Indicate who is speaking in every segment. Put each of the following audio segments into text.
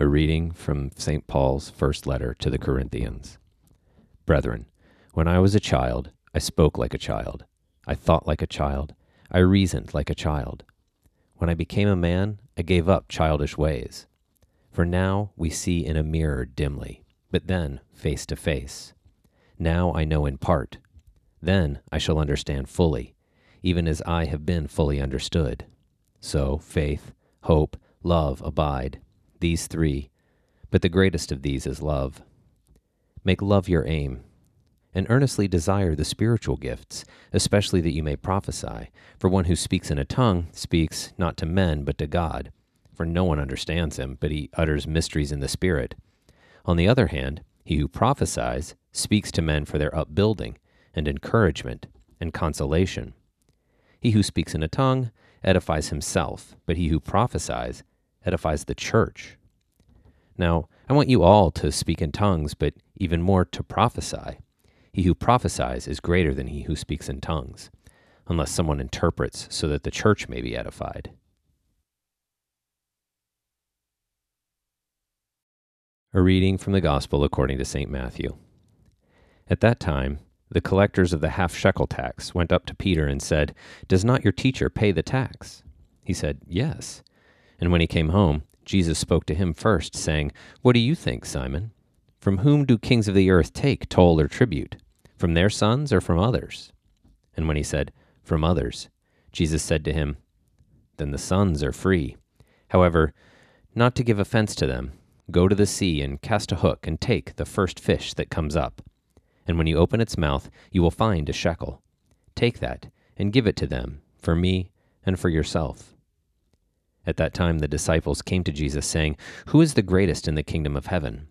Speaker 1: A reading from St. Paul's first letter to the Corinthians. Brethren, when I was a child, I spoke like a child. I thought like a child. I reasoned like a child. When I became a man, I gave up childish ways. For now we see in a mirror dimly, but then face to face. Now I know in part. Then I shall understand fully, even as I have been fully understood. So faith, hope, love abide these three, but the greatest of these is love. Make love your aim, and earnestly desire the spiritual gifts, especially that you may prophesy. For one who speaks in a tongue speaks not to men, but to God. For no one understands him, but he utters mysteries in the Spirit. On the other hand, he who prophesies speaks to men for their upbuilding, and encouragement, and consolation. He who speaks in a tongue edifies himself, but he who prophesies edifies the church. Now, I want you all to speak in tongues, but even more to prophesy. He who prophesies is greater than he who speaks in tongues, unless someone interprets so that the church may be edified. A reading from the Gospel according to St. Matthew. At that time, the collectors of the half shekel tax went up to Peter and said, Does not your teacher pay the tax? He said, Yes. And when he came home, Jesus spoke to him first, saying, What do you think, Simon? From whom do kings of the earth take toll or tribute? From their sons or from others? And when he said, From others, Jesus said to him, Then the sons are free. However, not to give offense to them, go to the sea and cast a hook and take the first fish that comes up. And when you open its mouth, you will find a shekel. Take that and give it to them, for me and for yourself. At that time, the disciples came to Jesus, saying, Who is the greatest in the kingdom of heaven?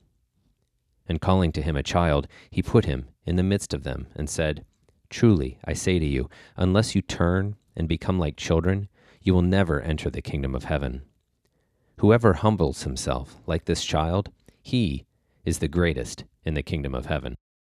Speaker 1: And calling to him a child, he put him in the midst of them, and said, Truly, I say to you, unless you turn and become like children, you will never enter the kingdom of heaven. Whoever humbles himself like this child, he is the greatest in the kingdom of heaven.